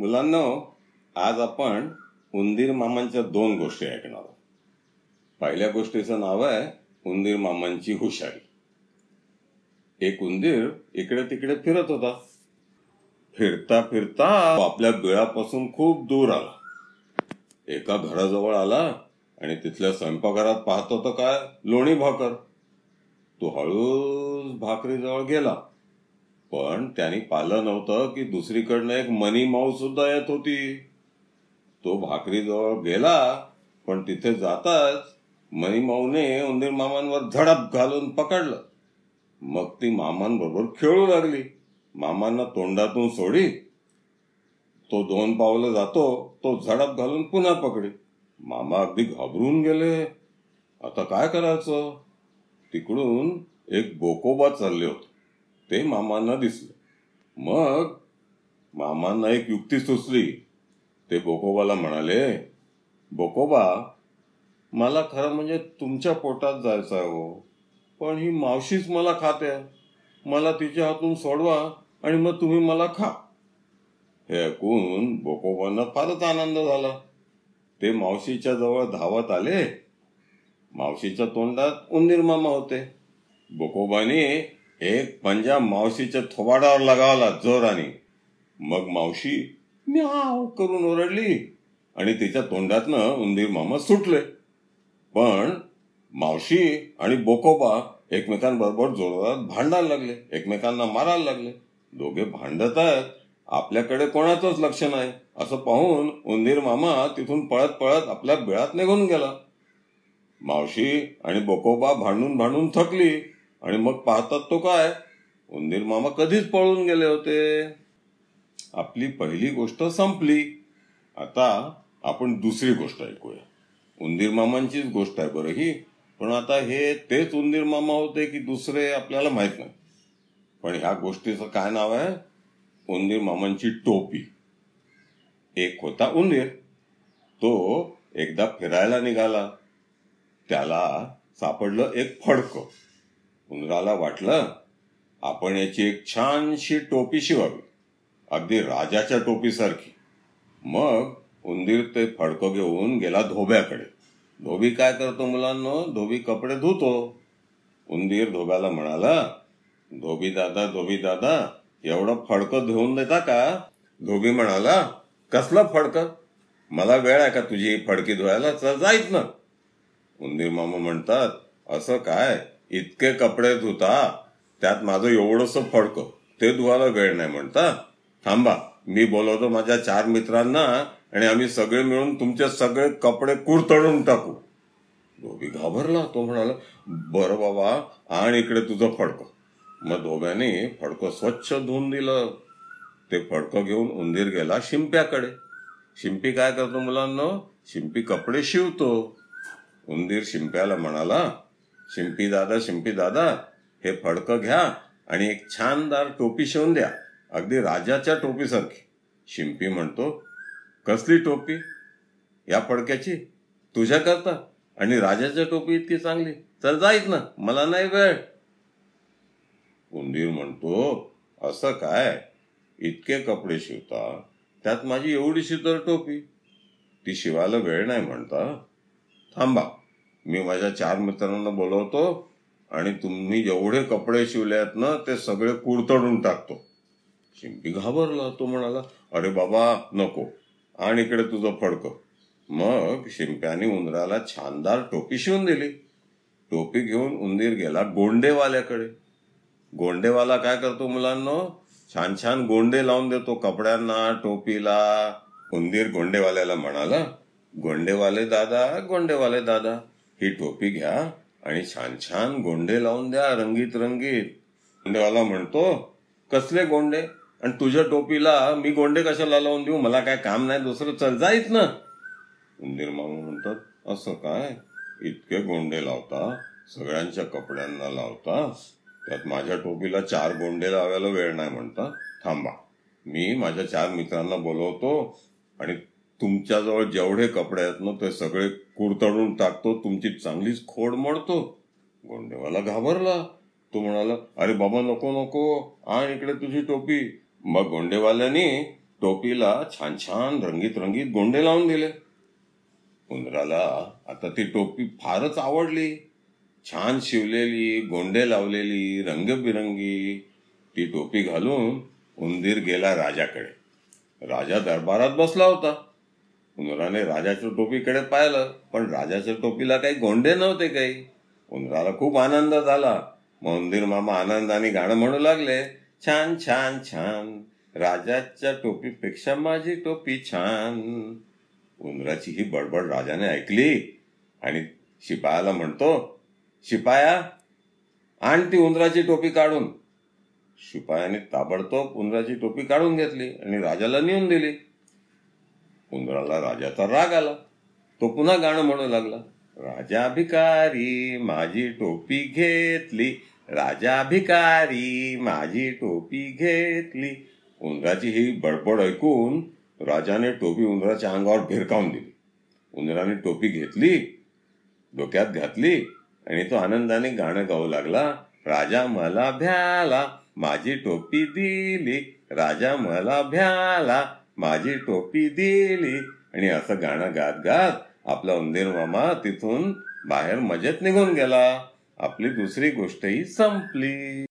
मुलांना आज आपण उंदीर मामांच्या दोन गोष्टी ऐकणार आहोत. पहिल्या गोष्टीचं नाव आहे उंदीर मामांची हुशारी. एक उंदीर इकडे तिकडे फिरत होता. फिरता फिरता आपल्या बिळापासून खूप दूर आला. एका घराजवळ आला आणि तिथल्या स्वयंपाकघरात पाहतो तर काय? लोणी भाकर. तो हळूच भाकरीजवळ गेला. पण त्यांनी पाहिलं नव्हतं की दुसरीकडनं एक मनी माऊ सुद्धा येत होती. तो भाकरीजवळ गेला पण तिथे जाताच मनी माऊने उंदीर मामांवर झडप घालून पकडलं. मग ती मामांबरोबर खेळू लागली. मामांना तोंडातून सोडी तो दोन पावलं जातो तो झडप घालून पुन्हा पकडी. मामा अगदी घाबरून गेले. आता काय करायचं? तिकडून एक बोकोबा चालले होते. ते मामांना दिसले. मग मामांना एक युक्ती सुचली. ते बोकोबाला म्हणाले बोकोबा मला खरं म्हणजे तुमच्या पोटात जायचं आहे हो पण ही मावशीच मला खाते. मला तिच्या हातून सोडवा आणि मग तुम्ही मला खा. हे ऐकून बोकोबांना फारच आनंद झाला. ते मावशीच्या जवळ धावत आले. मावशीच्या तोंडात उंदीर मामा होते. बोकोबाने एक पंजा मावशीच्या थोबाडावर लगावला जोराने. मग मावशी म्याव करून ओरडली आणि तिच्या तोंडातनं उंदीर मामा सुटले. पण मावशी आणि बोकोबा एकमेकांबरोबर जोरात भांडायला लागले एकमेकांना मारायला लागले. दोघे भांडत आहेत आपल्याकडे कोणाचंच लक्ष नाही असं पाहून उंदीर मामा तिथून पळत पळत आपल्या बिळात निघून गेला. मावशी आणि बोकोबा भांडून भांडून थकली आणि मग पाहतात तो काय? उंदीर मामा कधीच पळून गेले होते. आपली पहिली गोष्ट संपली. आता आपण दुसरी गोष्ट ऐकूया. उंदीर मामांचीच गोष्ट आहे बरं ही पण आता हे तेच उंदीर मामा होते की दुसरे आपल्याला माहीत नाही. पण ह्या गोष्टीचं काय नाव आहे? उंदीर मामांची टोपी. एक होता उंदीर. तो एकदा फिरायला निघाला. त्याला सापडलं एक फडकं. उंदराला वाटलं आपण याची एक छानशी टोपी शिवावी. अगदी राजाच्या टोपीसारखी. मग उंदीर ते फडकं घेऊन गेला धोब्याकडे. धोबी काय करतो मुलांनो? धोबी कपडे धुतो. उंदीर धोब्याला म्हणाला धोबी दादा धोबी दादा एवढं फडकं धुवून देता का? धोबी म्हणाला कसलं फडकं? मला वेळ आहे का तुझी फडकी धुवायला? चल जाईत ना उंदीर मामा म्हणतात असं काय? इतके कपडे धुता त्यात माझं एवढंस फडकं. ते धुवायला वेळ नाही म्हणता थांबा. मी बोलवतो माझ्या चार मित्रांना आणि आम्ही सगळे मिळून तुमचे सगळे कपडे कुरतडून टाकू. धोबी घाबरला तो म्हणाला बरं बाबा आणि इकडे तुझं फडकं. मग धोब्याने फडकं स्वच्छ धुवून दिलं. ते फडकं घेऊन उंदीर गेला शिंप्याकडे. शिंपी काय करतो मुलांना? शिंपी कपडे शिवतो. उंदीर शिंप्याला म्हणाला शिंपी दादा शिंपी दादा हे फडकं घ्या आणि एक छानदार टोपी शिवून द्या. अगदी राजाच्या टोपीसारखी. शिंपी म्हणतो कसली टोपी? या फडक्याची? तुझ्या करता आणि राजाच्या टोपी इतकी चांगली? चल जाईत ना मला नाही वेळ. उंदीर म्हणतो असं काय? इतके कपडे शिवता? त्यात माझी एवढीशी तर टोपी. ती शिवायला वेळ नाही म्हणता थांबा मी माझ्या चार मित्रांना बोलवतो आणि तुम्ही जेवढे कपडे शिवले आहेत ना ते सगळे कुरतडून टाकतो. शिंपी घाबरला तो म्हणाला अरे बाबा नको. आणि इकडे तुझं फडकं. मग शिंप्याने उंदराला छानदार टोपी शिवून दिली. टोपी घेऊन उंदीर गेला गोंडेवाल्याकडे. गोंडेवाला काय करतो मुलांना? छान छान गोंडे लावून देतो कपड्यांना टोपीला. उंदीर गोंडेवाल्याला म्हणाला गोंडेवाले दादा गोंडेवाले दादा. ही टोपी घ्या आणि छान छान गोंडे लावून द्या रंगीत रंगीत. गोंडेवाला म्हणतो कसले गोंडे? आणि तुझ्या टोपीला मी गोंडे कशाला लावून देऊ? मला काय काम नाही दुसरं चल जाईत ना उंदीर मामा म्हणतात असं काय? इतके गोंडे लावता? सगळ्यांच्या कपड्यांना लावता? त्यात माझ्या टोपीला चार गोंडे लावायला वेळ नाही म्हणता? थांबा. मी माझ्या चार मित्रांना बोलवतो आणि तुमच्याजवळ जेवढे कपडे आहेत ना ते सगळे कुरतडून टाकतो. तुमची चांगलीच खोड मोडतो. गोंडेवाला घाबरला. तो म्हणाला अरे बाबा नको नको. आण इकडे तुझी टोपी. मग गोंडेवाल्याने टोपीला छान छान रंगीत रंगीत गोंडे लावून दिले. उंदराला आता ती टोपी फारच आवडली. छान शिवलेली गोंडे लावलेली रंगबिरंगी. ती टोपी घालून उंदीर गेला राजाकडे. राजा दरबारात बसला होता. उंदराने राजाच्या टोपीकडे पाहिलं पण राजाच्या टोपीला काही गोंडे नव्हते काही. उंदराला खूप आनंद झाला. मंदिर मामा आनंदाने गाणं म्हणू लागले छान छान छान राजाच्या टोपीपेक्षा माझी टोपी छान. उंदराची ही बडबड राजाने ऐकली आणि शिपायाला म्हणतो शिपाया आण ती उंदराची टोपी काढून. शिपायाने ताबडतोब उंदराची टोपी काढून घेतली आणि राजाला नेऊन दिली. उंदराला राजाचा राग आला. तो पुन्हा गाणं म्हणू लागला. राजा भिकारी माझी टोपी घेतली. राजा भिकारी माझी टोपी घेतली. उंदराची ही बडबड ऐकून राजाने टोपी उंदराच्या अंगावर भिरकावून दिली. उंदराने टोपी घेतली डोक्यात घातली आणि तो आनंदाने गाणं गाऊ लागला. राजा मला भ्याला माझी टोपी दिली. राजा मला भ्याला माझी टोपी दिली. आणि असं गाणं गात गात आपला उंदीर मामा तिथून बाहेर मजेत निघून गेला. आपली दुसरी गोष्टही संपली.